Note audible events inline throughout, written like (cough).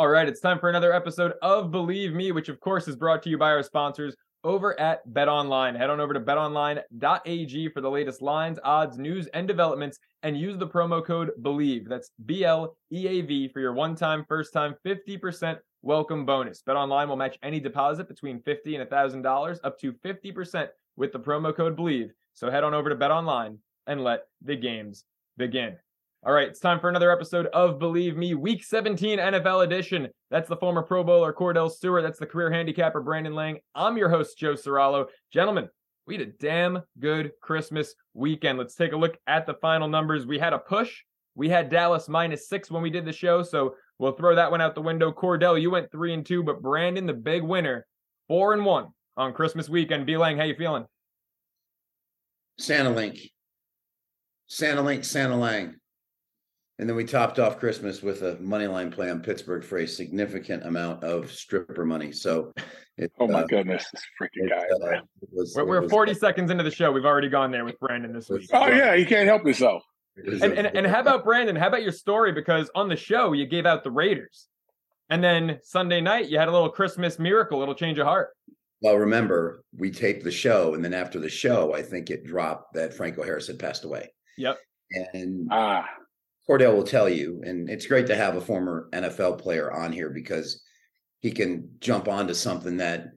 All right, it's time for another episode of Believe Me, which of course is brought to you by our sponsors over at Bet Online. Head on over to betonline.ag for the latest lines, odds, news, and developments, and use the promo code BLEAV. That's B L E A V for your one time, first time 50% welcome bonus. Bet Online will match any deposit between 50 and $1,000 up to 50% with the promo code BLEAV. So head on over to Bet Online and let the games begin. All right, it's time for another episode of Believe Me, Week 17 NFL edition. That's the former Pro Bowler Kordell Stewart. That's the career handicapper Brandon Lang. I'm your host, Joe Serralo. Gentlemen, we had a damn good Christmas weekend. Let's take a look at the final numbers. We had a push. We had Dallas minus six when we did the show, so we'll throw that one out the window. Kordell, you went three and two, but Brandon, the big winner, four and one on Christmas weekend. B Lang, how you feeling? Santa Link. Santa Link, Santa Lang. And then we topped off Christmas with a money line play on Pittsburgh for a significant amount of stripper money. So, it, oh my uh, goodness, this freaking guy! Uh, was, we're, we're 40 seconds into the show. We've already gone there with Brandon this week. Oh yeah, you can't help yourself. And, and, and how about Brandon? How about your story? Because on the show you gave out the Raiders, and then Sunday night you had a little Christmas miracle, a little change of heart. Well, remember we taped the show, and then after the show, I think it dropped that Franco Harris had passed away. Yep. And ah Kordell will tell you, and it's great to have a former NFL player on here because he can jump onto something that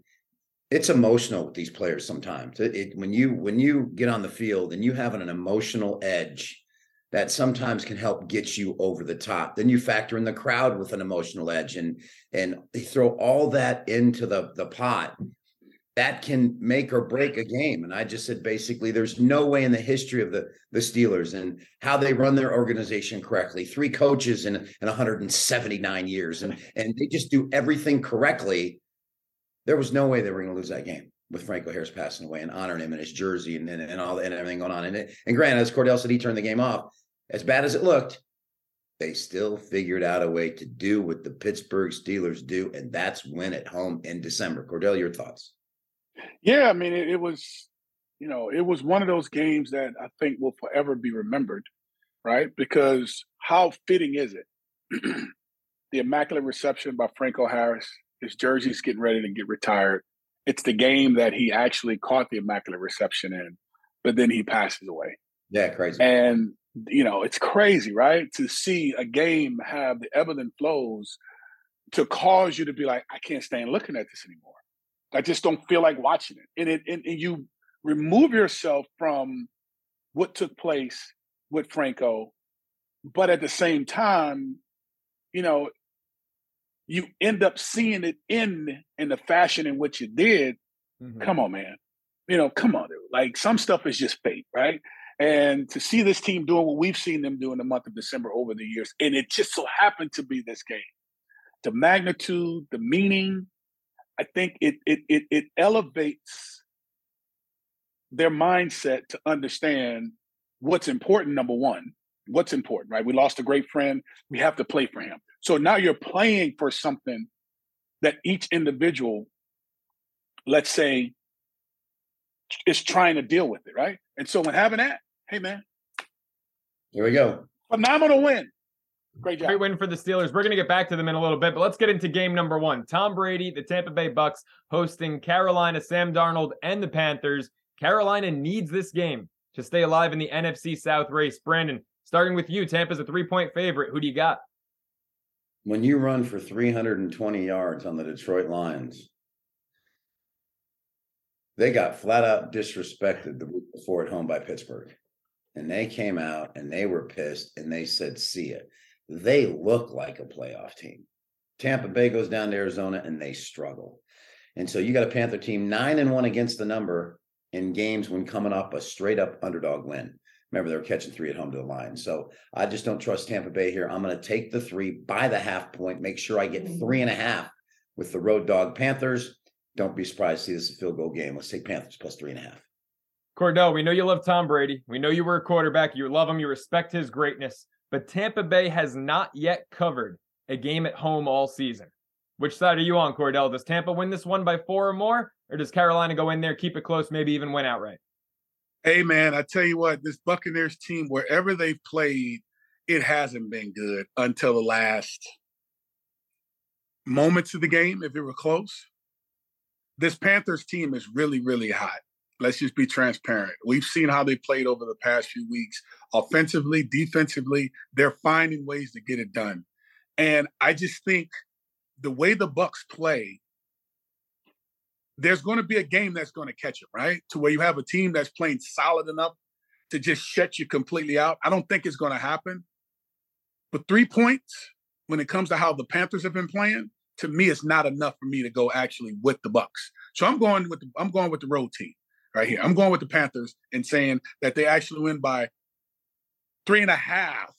it's emotional with these players sometimes. It, it, when you when you get on the field and you have an emotional edge that sometimes can help get you over the top. Then you factor in the crowd with an emotional edge and and they throw all that into the the pot that can make or break a game. And I just said basically, there's no way in the history of the the Steelers and how they run their organization correctly. Three coaches in, in 179 years, and and they just do everything correctly. There was no way they were going to lose that game with Franco Harris passing away and honoring him and his jersey and, and, and all and everything going on. And it, and granted, as Kordell said, he turned the game off. As bad as it looked, they still figured out a way to do what the Pittsburgh Steelers do, and that's win at home in December. Kordell, your thoughts? Yeah, I mean, it, it, was, you know, it was one of those games that I think will forever be remembered, right? Because how fitting is it? (clears throat) the immaculate reception by Franco Harris, his jersey's getting ready to get retired. It's the game that he actually caught the immaculate reception in, but then he passes away. Yeah, crazy. And you know, it's crazy, right? To see a game have the ebb and flows to cause you to be like, I can't stand looking at this anymore. I just don't feel like watching it. And, it, and, and you remove yourself from what took place with Franco, but at the same time, you know, you end up seeing it in in the fashion in which it did. Mm-hmm. Come on, man. You know, come on. Dude. Like some stuff is just fate, right? And to see this team doing what we've seen them do in the month of December over the years, and it just so happened to be this game. The magnitude, the meaning, I think it it it, it elevates their mindset to understand what's important. Number one, what's important, right? We lost a great friend. We have to play for him. So now you're playing for something that each individual, let's say, is trying to deal with it, right? And so when having that, hey man, here we go. Phenomenal win. Great job. Great win for the Steelers. We're going to get back to them in a little bit, but let's get into game number one. Tom Brady, the Tampa Bay Bucks, hosting Carolina, Sam Darnold, and the Panthers. Carolina needs this game to stay alive in the NFC South race. Brandon, starting with you, Tampa's a three point favorite. Who do you got? When you run for 320 yards on the Detroit Lions, they got flat out disrespected the week before at home by Pittsburgh. And they came out and they were pissed and they said, see it they look like a playoff team. Tampa Bay goes down to Arizona and they struggle. And so you got a Panther team nine and one against the number in games when coming up a straight up underdog win. Remember, they were catching three at home to the line. So I just don't trust Tampa Bay here. I'm going to take the three by the half point, make sure I get three and a mm-hmm. half with the road dog Panthers. Don't be surprised to see this a field goal game. Let's take Panthers plus three and a half. Kordell, we know you love Tom Brady. We know you were a quarterback. You love him. You respect his greatness but Tampa Bay has not yet covered a game at home all season. Which side are you on, Kordell? Does Tampa win this one by four or more? Or does Carolina go in there, keep it close, maybe even win outright? Hey, man, I tell you what, this Buccaneers team, wherever they've played, it hasn't been good until the last moments of the game if it were close. This Panthers team is really, really hot. Let's just be transparent. We've seen how they played over the past few weeks. Offensively, defensively, they're finding ways to get it done. And I just think the way the Bucks play, there's going to be a game that's going to catch them, right? To where you have a team that's playing solid enough to just shut you completely out. I don't think it's going to happen. But three points when it comes to how the Panthers have been playing, to me, it's not enough for me to go actually with the Bucks. So I'm going with the I'm going with the road team right here. I'm going with the Panthers and saying that they actually win by three and a half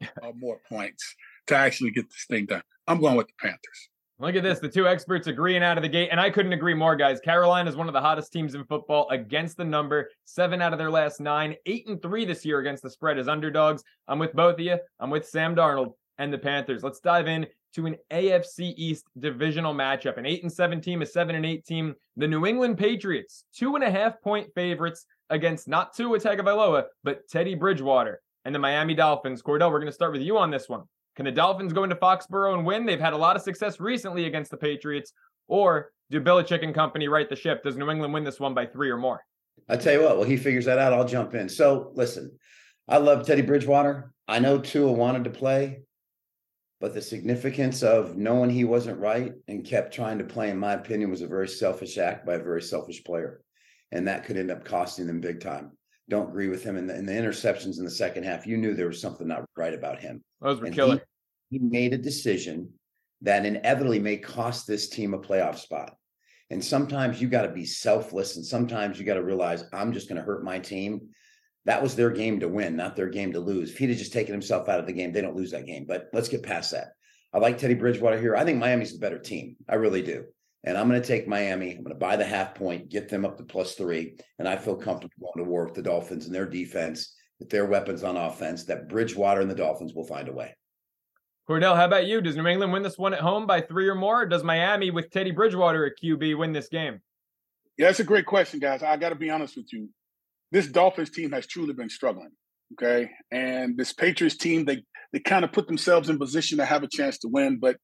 (laughs) or more points to actually get this thing done. I'm going with the Panthers. Look at this. The two experts agreeing out of the gate. And I couldn't agree more, guys. Carolina is one of the hottest teams in football against the number. Seven out of their last nine. Eight and three this year against the spread as underdogs. I'm with both of you. I'm with Sam Darnold and the Panthers. Let's dive in to an AFC East divisional matchup. An eight and seven team, a seven and eight team. The New England Patriots, two and a half point favorites against not Tua Tagovailoa, but Teddy Bridgewater and the Miami Dolphins. Kordell, we're going to start with you on this one. Can the Dolphins go into Foxborough and win? They've had a lot of success recently against the Patriots. Or do Belichick and company right the ship? Does New England win this one by three or more? I tell you what, well, he figures that out. I'll jump in. So listen, I love Teddy Bridgewater. I know Tua wanted to play, but the significance of knowing he wasn't right and kept trying to play, in my opinion, was a very selfish act by a very selfish player. And that could end up costing them big time. Don't agree with him in the, in the interceptions in the second half. You knew there was something not right about him. Those were and killer. He, he made a decision that inevitably may cost this team a playoff spot. And sometimes you got to be selfless, and sometimes you got to realize I'm just going to hurt my team. That was their game to win, not their game to lose. If he'd have just taken himself out of the game, they don't lose that game. But let's get past that. I like Teddy Bridgewater here. I think Miami's the better team. I really do. And I'm going to take Miami. I'm going to buy the half point, get them up to plus three. And I feel comfortable going to war with the Dolphins and their defense, with their weapons on offense, that Bridgewater and the Dolphins will find a way. Kordell, how about you? Does New England win this one at home by three or more? Or does Miami with Teddy Bridgewater at QB win this game? Yeah, that's a great question, guys. I got to be honest with you. This Dolphins team has truly been struggling. Okay, and this Patriots team, they they kind of put themselves in position to have a chance to win, but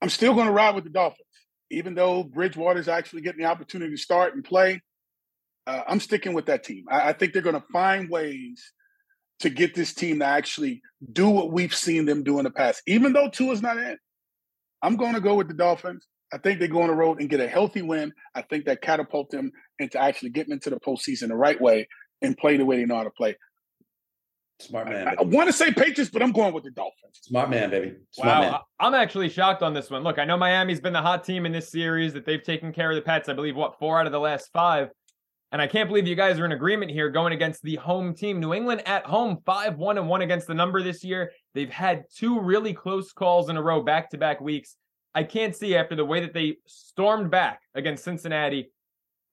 I'm still going to ride with the Dolphins, even though Bridgewater is actually getting the opportunity to start and play. Uh, I'm sticking with that team. I, I think they're going to find ways to get this team to actually do what we've seen them do in the past. Even though Tua's not in, I'm going to go with the Dolphins. I think they go on the road and get a healthy win. I think that catapult them into actually getting into the postseason the right way and play the way they know how to play. Smart man. I, I, want to say Patriots, but I'm going with the Dolphins. Smart man, baby. Smart wow, man. I'm actually shocked on this one. Look, I know Miami's been the hot team in this series that they've taken care of the Pets. I believe what four out of the last five. And I can't believe you guys are in agreement here going against the home team. New England at home, 5 1 and 1 against the number this year. They've had two really close calls in a row, back to back weeks. I can't see after the way that they stormed back against Cincinnati.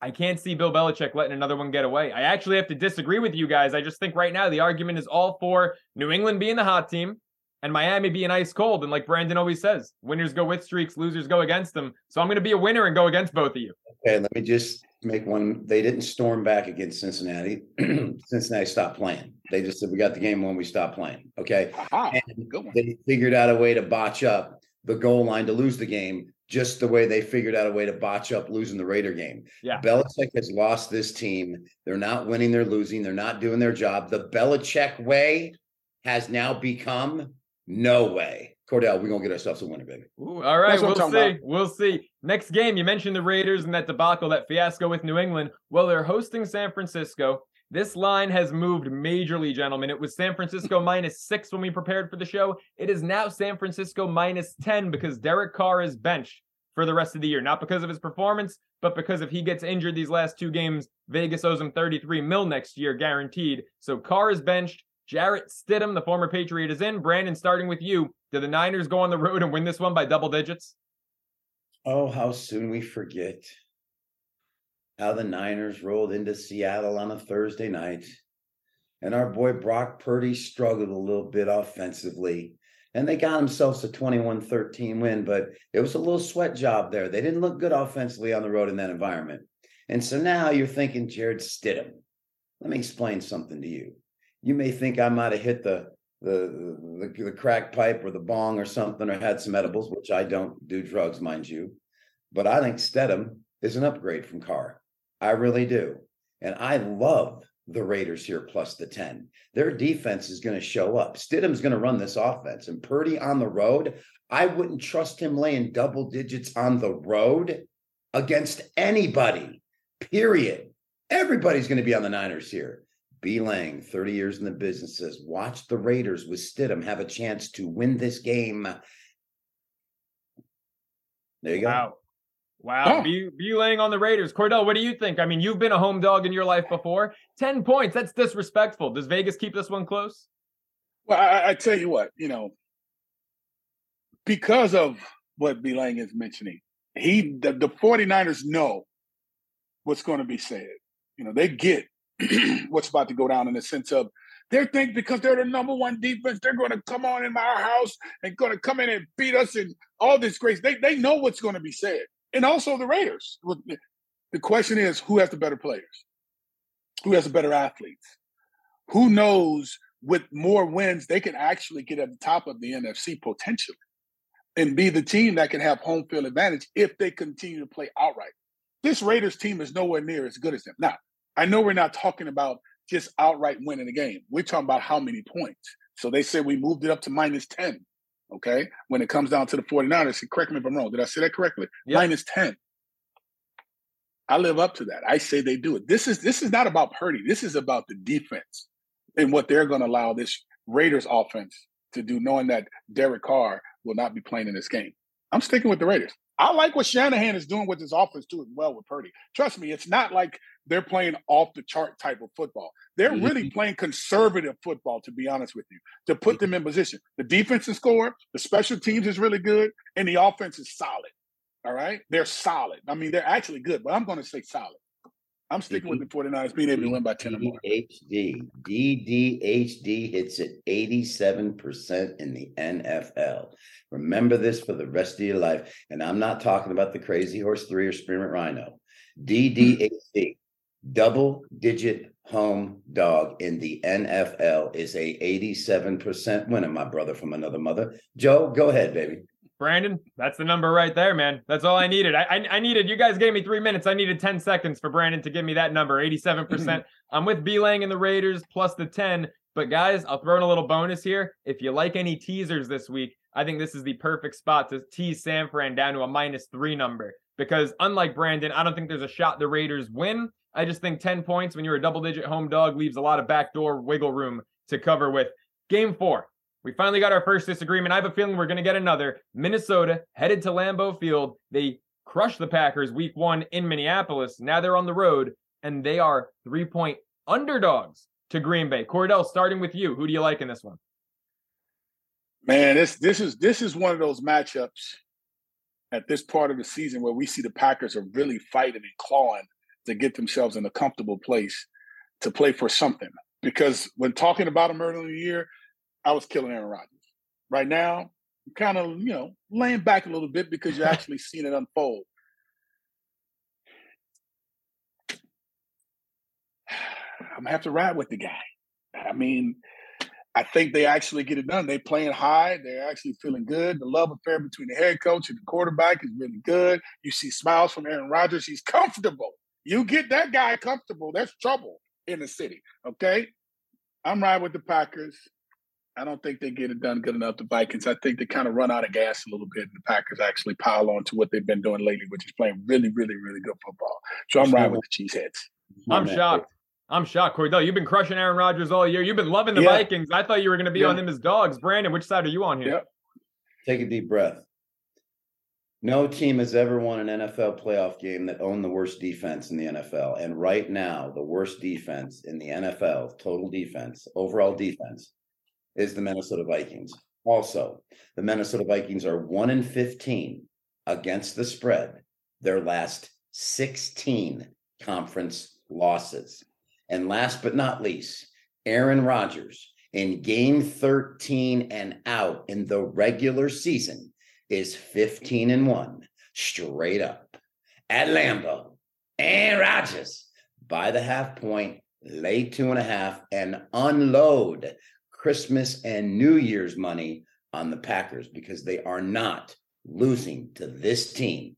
I can't see Bill Belichick letting another one get away. I actually have to disagree with you guys. I just think right now the argument is all for New England being the hot team and Miami being ice cold. And like Brandon always says, winners go with streaks, losers go against them. So I'm going to be a winner and go against both of you. Okay, let me just make one. They didn't storm back against Cincinnati. (clears throat) Cincinnati stopped playing. They just said we got the game when we stopped playing. Okay, they figured out a way to botch up the goal line to lose the game, just the way they figured out a way to botch up losing the Raider game. Yeah, Belichick has lost this team. They're not winning. They're losing. They're not doing their job. The Belichick way has now become no way. Kordell, we're gonna get ourselves a winner, baby. Ooh, all right, we'll see. About. We'll see. Next game, you mentioned the Raiders and that debacle, that fiasco with New England. Well, they're hosting San Francisco. This line has moved majorly, gentlemen. It was San Francisco (laughs) minus six when we prepared for the show. It is now San Francisco minus 10 because Derek Carr is benched for the rest of the year. Not because of his performance, but because if he gets injured these last two games, Vegas owes him 33 mil next year, guaranteed. So Carr is benched. Jarrett Stidham, the former Patriot, is in. Brandon, starting with you. Do the Niners go on the road and win this one by double digits? Oh, how soon we forget how the Niners rolled into Seattle on a Thursday night. And our boy Brock Purdy struggled a little bit offensively. And they got themselves a 21 13 win, but it was a little sweat job there. They didn't look good offensively on the road in that environment. And so now you're thinking Jarrett Stidham. Let me explain something to you. You may think I might have hit the the, the the crack pipe or the bong or something, or had some edibles, which I don't do drugs, mind you. But I think Stidham is an upgrade from Carr. I really do, and I love the Raiders here plus the 10. Their defense is going to show up. Stidham's going to run this offense, and Purdy on the road. I wouldn't trust him laying double digits on the road against anybody, period. Everybody's going to be on the Niners here. B. Lang, 30 years in the business, says, watch the Raiders with Stidham have a chance to win this game. There you go. Wow. Wow. Oh. B, B Lang on the Raiders. Kordell, what do you think? I mean, you've been a home dog in your life before. 10 points. That's disrespectful. Does Vegas keep this one close? Well, I, I tell you what, you know, because of what B Lang is mentioning, he the, the 49ers know what's going to be said. You know, they get (clears throat) what's about to go down in the sense of they think because they're the number one defense, they're going to come on in our house and going to come in and beat us and all this grace. They they know what's going to be said, and also the Raiders. The question is, who has the better players? Who has the better athletes? Who knows with more wins they can actually get at the top of the NFC potentially and be the team that can have home field advantage if they continue to play outright. This Raiders team is nowhere near as good as them. Now, I know we're not talking about just outright winning the game. We're talking about how many points. So they said we moved it up to minus 10. Okay. When it comes down to the 49ers, correct me if I'm wrong. Did I say that correctly? Yep. Minus 10. I live up to that. I say they do it. This is this is not about Purdy. This is about the defense and what they're going to allow this Raiders offense to do, knowing that Derek Carr will not be playing in this game. I'm sticking with the Raiders. I like what Shanahan is doing with his offense too, as well with Purdy. Trust me, it's not like they're playing off the chart type of football. They're mm-hmm. really playing conservative football, to be honest with you, to put mm-hmm. them in position. The defense is score, the special teams is really good, and the offense is solid. All right. They're solid. I mean, they're actually good, but I'm going to say solid. I'm sticking with the 49ers being able to win by 10 or more. HD. DDHD hits it 87% in the NFL. Remember this for the rest of your life. And I'm not talking about the crazy horse three or spearmint rhino. DDHD, double digit home dog in the NFL is a 87% winner, my brother from another mother. Joe, go ahead, baby. Brandon, that's the number right there, man. That's all I needed. I, I, I needed. You guys gave me three minutes. I needed ten seconds for Brandon to give me that number, eighty-seven percent. (clears throat) I'm with B Lang and the Raiders plus the ten. But guys, I'll throw in a little bonus here. If you like any teasers this week, I think this is the perfect spot to tease San Fran down to a minus three number. Because unlike Brandon, I don't think there's a shot the Raiders win. I just think 10 points when you're a double digit home dog leaves a lot of backdoor wiggle room to cover with. Game four, we finally got our first disagreement. I have a feeling we're going to get another. Minnesota headed to Lambeau Field. They crushed the Packers week one in Minneapolis. Now they're on the road and they are three point underdogs to Green Bay. Kordell, starting with you, who do you like in this one? Man, this this is this is one of those matchups at this part of the season where we see the Packers are really fighting and clawing to get themselves in a comfortable place to play for something. Because when talking about them earlier in the year, I was killing Aaron Rodgers. Right now, I'm kind of, you know, laying back a little bit because you're (laughs) actually seeing it unfold. (sighs) I'm gonna have to ride with the guy. I mean, I think they actually get it done. They playing high. They're actually feeling good. The love affair between the head coach and the quarterback is really good. You see smiles from Aaron Rodgers. He's comfortable. You get that guy comfortable, That's trouble in the city. Okay. I'm riding with the Packers. I don't think they get it done good enough. The Vikings, I think they kind of run out of gas a little bit, and the Packers actually pile on to what they've been doing lately, which is playing really, really, really good football. So I'm riding with the Cheeseheads. I'm shocked. I'm shocked, Kordell. You've been crushing Aaron Rodgers all year. You've been loving the yeah. Vikings. I thought you were going to be yeah. on them as dogs. Brandon, which side are you on here? Yep. Take a deep breath. No team has ever won an NFL playoff game that owned the worst defense in the NFL. And right now, the worst defense in the NFL, total defense, overall defense, is the Minnesota Vikings. Also, the Minnesota Vikings are 1 in 15 against the spread, their last 16 conference losses. And last but not least, Aaron Rodgers in game 13 and out in the regular season is 15 and 1 straight up at Lambeau. And Rodgers by the half point, lay two and a half, and unload Christmas and New Year's money on the Packers because they are not losing to this team.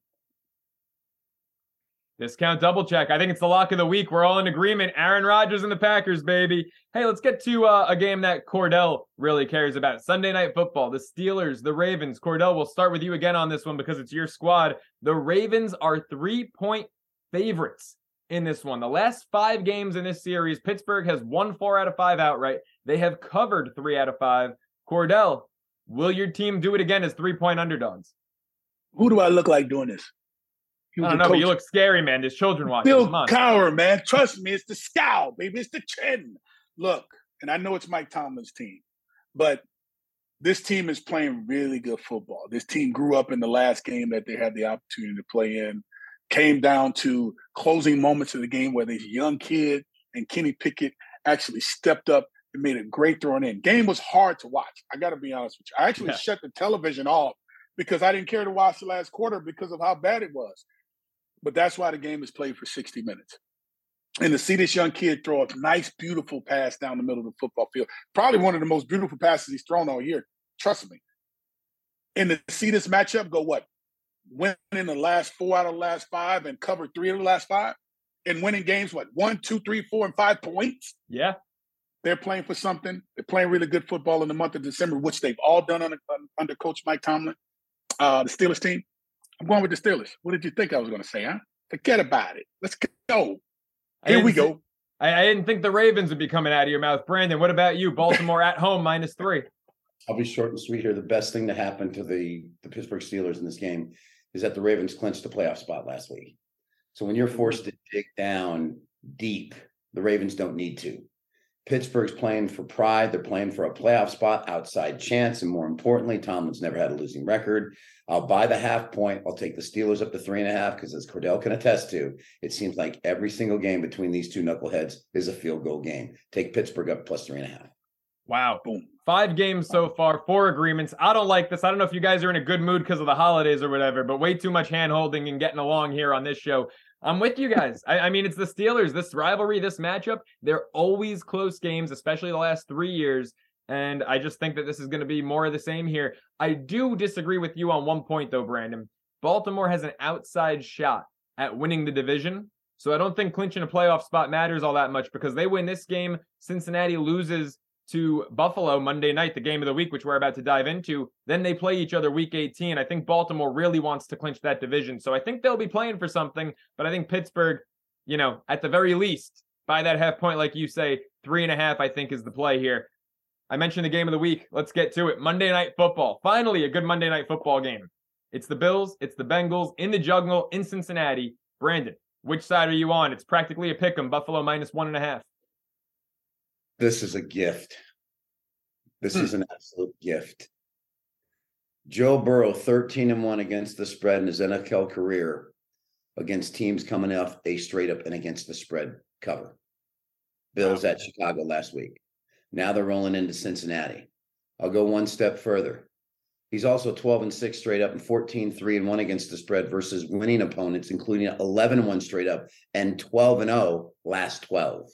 Discount double check. I think it's the lock of the week. We're all in agreement. Aaron Rodgers and the Packers, baby. Hey, let's get to uh, a game that Kordell really cares about. Sunday night football. The Steelers, the Ravens. Kordell, we'll start with you again on this one because it's your squad. The Ravens are three point favorites in this one. The last five games in this series, Pittsburgh has won four out of five outright. They have covered three out of five. Kordell, will your team do it again as three point underdogs? Who do I look like doing this? I don't know, but you look scary, man. There's children watching. Bill Cowher, man. Trust me, it's the scowl, baby. It's the chin. Look, and I know it's Mike Tomlin's team, but this team is playing really good football. This team grew up in the last game that they had the opportunity to play in. Came down to closing moments of the game where this young kid and Kenny Pickett actually stepped up and made a great throwing in. Game was hard to watch. I got to be honest with you. I actually yeah. shut the television off because I didn't care to watch the last quarter because of how bad it was. But that's why the game is played for 60 minutes. And to see this young kid throw a nice, beautiful pass down the middle of the football field, probably one of the most beautiful passes he's thrown all year. Trust me. And to see this matchup go what? Win in the last four out of the last five and covered three of the last five and winning games, what, one, two, three, four, and five points? Yeah. They're playing for something. They're playing really good football in the month of December, which they've all done under, under Coach Mike Tomlin, uh, the Steelers team. I'm going with the Steelers. What did you think I was going to say, huh? Forget about it. Let's go. Here we go. I, I, didn't think the Ravens would be coming out of your mouth. Brandon, what about you? Baltimore at home minus three. I'll be short and sweet here. The best thing to happen to the, the Pittsburgh Steelers in this game is that the Ravens clinched a playoff spot last week. So when you're mm-hmm. forced to dig down deep, the Ravens don't need to. Pittsburgh's playing for pride. They're playing for a playoff spot, outside chance, and more importantly, Tomlin's never had a losing record. I'll buy the half point. I'll take the Steelers up to three and a half because, as Kordell can attest to, it seems like every single game between these two knuckleheads is a field goal game. Take Pittsburgh up plus three and a half. Wow. Boom. Five games so far, four agreements. I don't like this. I don't know if you guys are in a good mood because of the holidays or whatever, but way too much hand holding and getting along here on this show. I'm with you guys. I, I, mean, it's the Steelers. This rivalry, this matchup, they're always close games, especially the last three years. And I just think that this is going to be more of the same here. I do disagree with you on one point, though, Brandon. Baltimore has an outside shot at winning the division. So I don't think clinching a playoff spot matters all that much because they win this game. Cincinnati loses to Buffalo Monday night, the game of the week, which we're about to dive into. Then they play each other week 18. I think Baltimore really wants to clinch that division. So I think they'll be playing for something, but I think Pittsburgh, you know, at the very least, by that half point, like you say, three and a half, I think is the play here. I mentioned the game of the week. Let's get to it. Monday night football. Finally, a good Monday night football game. It's the Bills, it's the Bengals in the jungle in Cincinnati. Brandon, which side are you on? It's practically a pick 'em. Buffalo minus one and a half. This is a gift. This hmm. is an absolute gift. Joe Burrow, 13 and 1 against the spread in his NFL career against teams coming off a straight up and against the spread cover. Bills wow. at Chicago last week. Now they're rolling into Cincinnati. I'll go one step further. He's also 12 and 6 straight up and 14 3 and 1 against the spread versus winning opponents, including 11 and 1 straight up and 12 and 0 last 12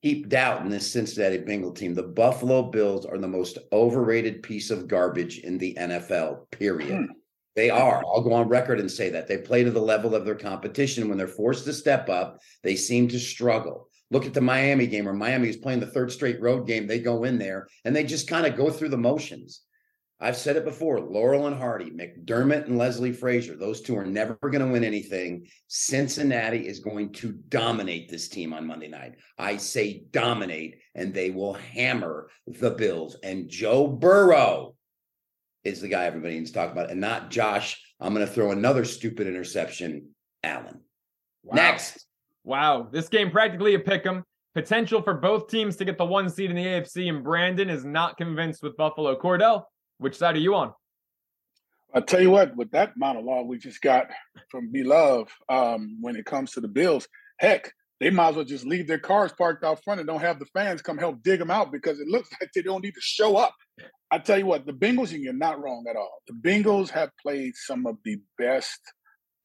heap doubt in this Cincinnati Bengal team. The Buffalo Bills are the most overrated piece of garbage in the NFL, period. Hmm. They are. I'll go on record and say that. They play to the level of their competition. When they're forced to step up, they seem to struggle. Look at the Miami game where Miami is playing the third straight road game. They go in there and they just kind of go through the motions. I've said it before Laurel and Hardy, McDermott and Leslie Frazier, those two are never going to win anything. Cincinnati is going to dominate this team on Monday night. I say dominate, and they will hammer the Bills. And Joe Burrow is the guy everybody needs to talk about, and not Josh. I'm going to throw another stupid interception, Allen. Wow. Next. Wow. This game practically a pick 'em. Potential for both teams to get the one seed in the AFC, and Brandon is not convinced with Buffalo. Kordell, which side are you on? I tell you what, with that monologue we just got from Love, um, when it comes to the Bills, heck, they might as well just leave their cars parked out front and don't have the fans come help dig them out because it looks (laughs) like they don't need to show up. I tell you what, the Bengals, and you're not wrong at all. The Bengals have played some of the best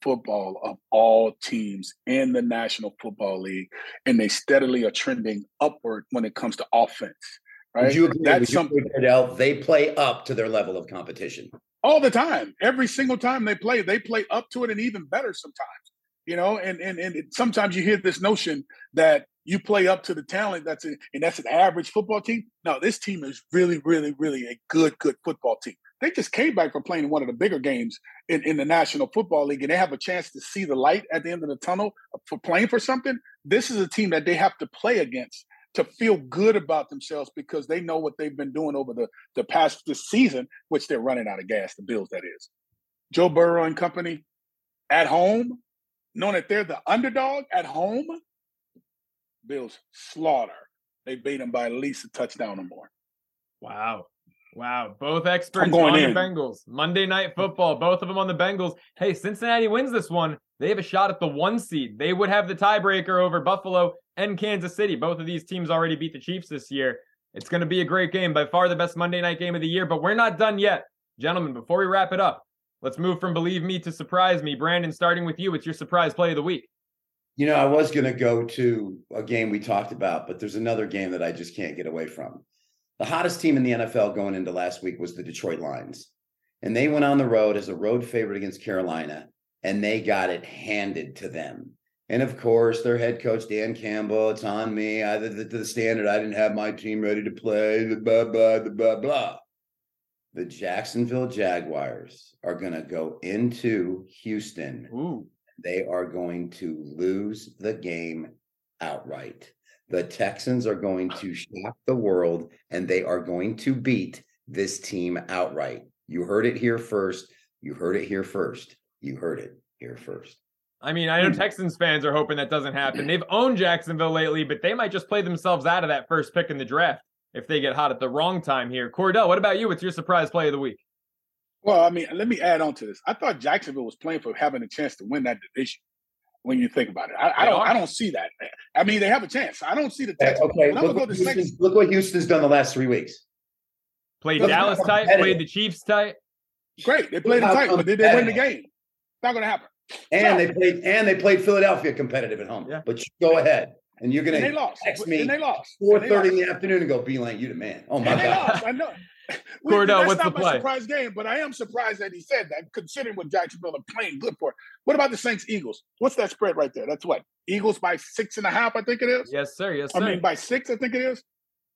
football of all teams in the National Football League, and they steadily are trending upward when it comes to offense. Right? Would you agree? That's some, Kordell, they play up to their level of competition all the time. Every single time they play, they play up to it and even better sometimes. You know, and and and it, sometimes you hear this notion that you play up to the talent that's a, and that's an average football team. No, this team is really, really, really a good, good football team. They just came back from playing one of the bigger games in, in the National Football League, and they have a chance to see the light at the end of the tunnel for playing for something. This is a team that they have to play against to feel good about themselves because they know what they've been doing over the, the past this season, which they're running out of gas, the Bills, that is. Joe Burrow and company at home, knowing that they're the underdog at home, Bills slaughter. They beat them by at least a touchdown or more. Wow. Wow. Both experts on in. the Bengals. Monday night football, both of them on the Bengals. Hey, Cincinnati wins this one. They have a shot at the one seed. They would have the tiebreaker over Buffalo and Kansas City. Both of these teams already beat the Chiefs this year. It's going to be a great game, by far the best Monday night game of the year, but we're not done yet. Gentlemen, before we wrap it up, let's move from Believe Me to Surprise Me. Brandon, starting with you, it's your surprise play of the week. You know, I was going to go to a game we talked about, but there's another game that I just can't get away from. The hottest team in the NFL going into last week was the Detroit Lions. And they went on the road as a road favorite against Carolina, and they got it handed to them. And of course, their head coach, Dan Campbell, it's on me. I, the, the standard, I didn't have my team ready to play, the blah, blah, the blah, blah. The Jacksonville Jaguars are going to go into Houston. Ooh. They are going to lose the game outright. The Texans are going to shock the world and they are going to beat this team outright. You heard it here first. You heard it here first. You heard it here first. I mean, I know hmm. Texans fans are hoping that doesn't happen. They've owned Jacksonville lately, but they might just play themselves out of that first pick in the draft if they get hot at the wrong time here. Kordell, what about you? What's your surprise play of the week? Well, I mean, let me add on to this. I thought Jacksonville was playing for having a chance to win that division. When you think about it, I, I don't. Are. I don't see that. I mean, they have a chance. I don't see the Texans. Okay, look, what look what Houston's done the last three weeks. Played look, Dallas tight. Played the Chiefs tight. Great, they played them tight, but did they win the game? It's not going to happen. And they played and they played Philadelphia competitive at home. Yeah. But go ahead. And you're gonna and they lost. text me and they lost. four thirty in the afternoon and go, B Lang, you the man. Oh my and god. Lost. I know. (laughs) Kordell, what's the play? surprise game, but I am surprised that he said that, considering what Jacksonville are playing good for. What about the Saints Eagles? What's that spread right there? That's what Eagles by six and a half, I think it is. Yes, sir. Yes, sir. I mean by six, I think it is.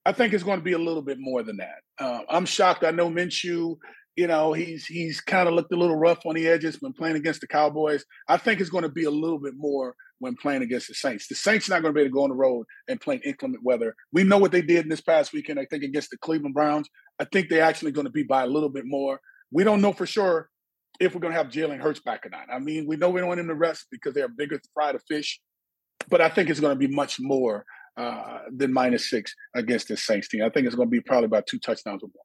I think it's going to be a little bit more than that. Uh, I'm shocked. I know Minshew you know, he's he's kind of looked a little rough on the edges when playing against the Cowboys. I think it's going to be a little bit more when playing against the Saints. The Saints are not going to be able to go on the road and play in inclement weather. We know what they did in this past weekend. I think against the Cleveland Browns. I think they're actually going to be by a little bit more. We don't know for sure if we're going to have Jalen Hurts back or not. I mean, we know we don't want him to rest because they're bigger fry to fish, but I think it's going to be much more uh, than minus six against the Saints team. I think it's going to be probably about two touchdowns or more.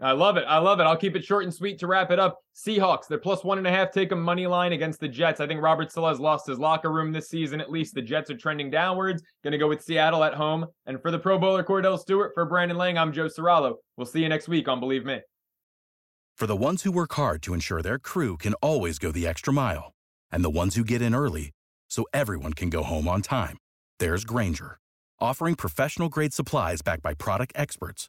I love it. I love it. I'll keep it short and sweet to wrap it up. Seahawks, they're plus one and a half. Take a money line against the Jets. I think Robert still has lost his locker room this season. At least the Jets are trending downwards. Going to go with Seattle at home. And for the Pro Bowler Kordell Stewart, for Brandon Lang, I'm Joe Serralo. We'll see you next week on Believe Me. For the ones who work hard to ensure their crew can always go the extra mile, and the ones who get in early so everyone can go home on time, there's Grainger, offering professional grade supplies backed by product experts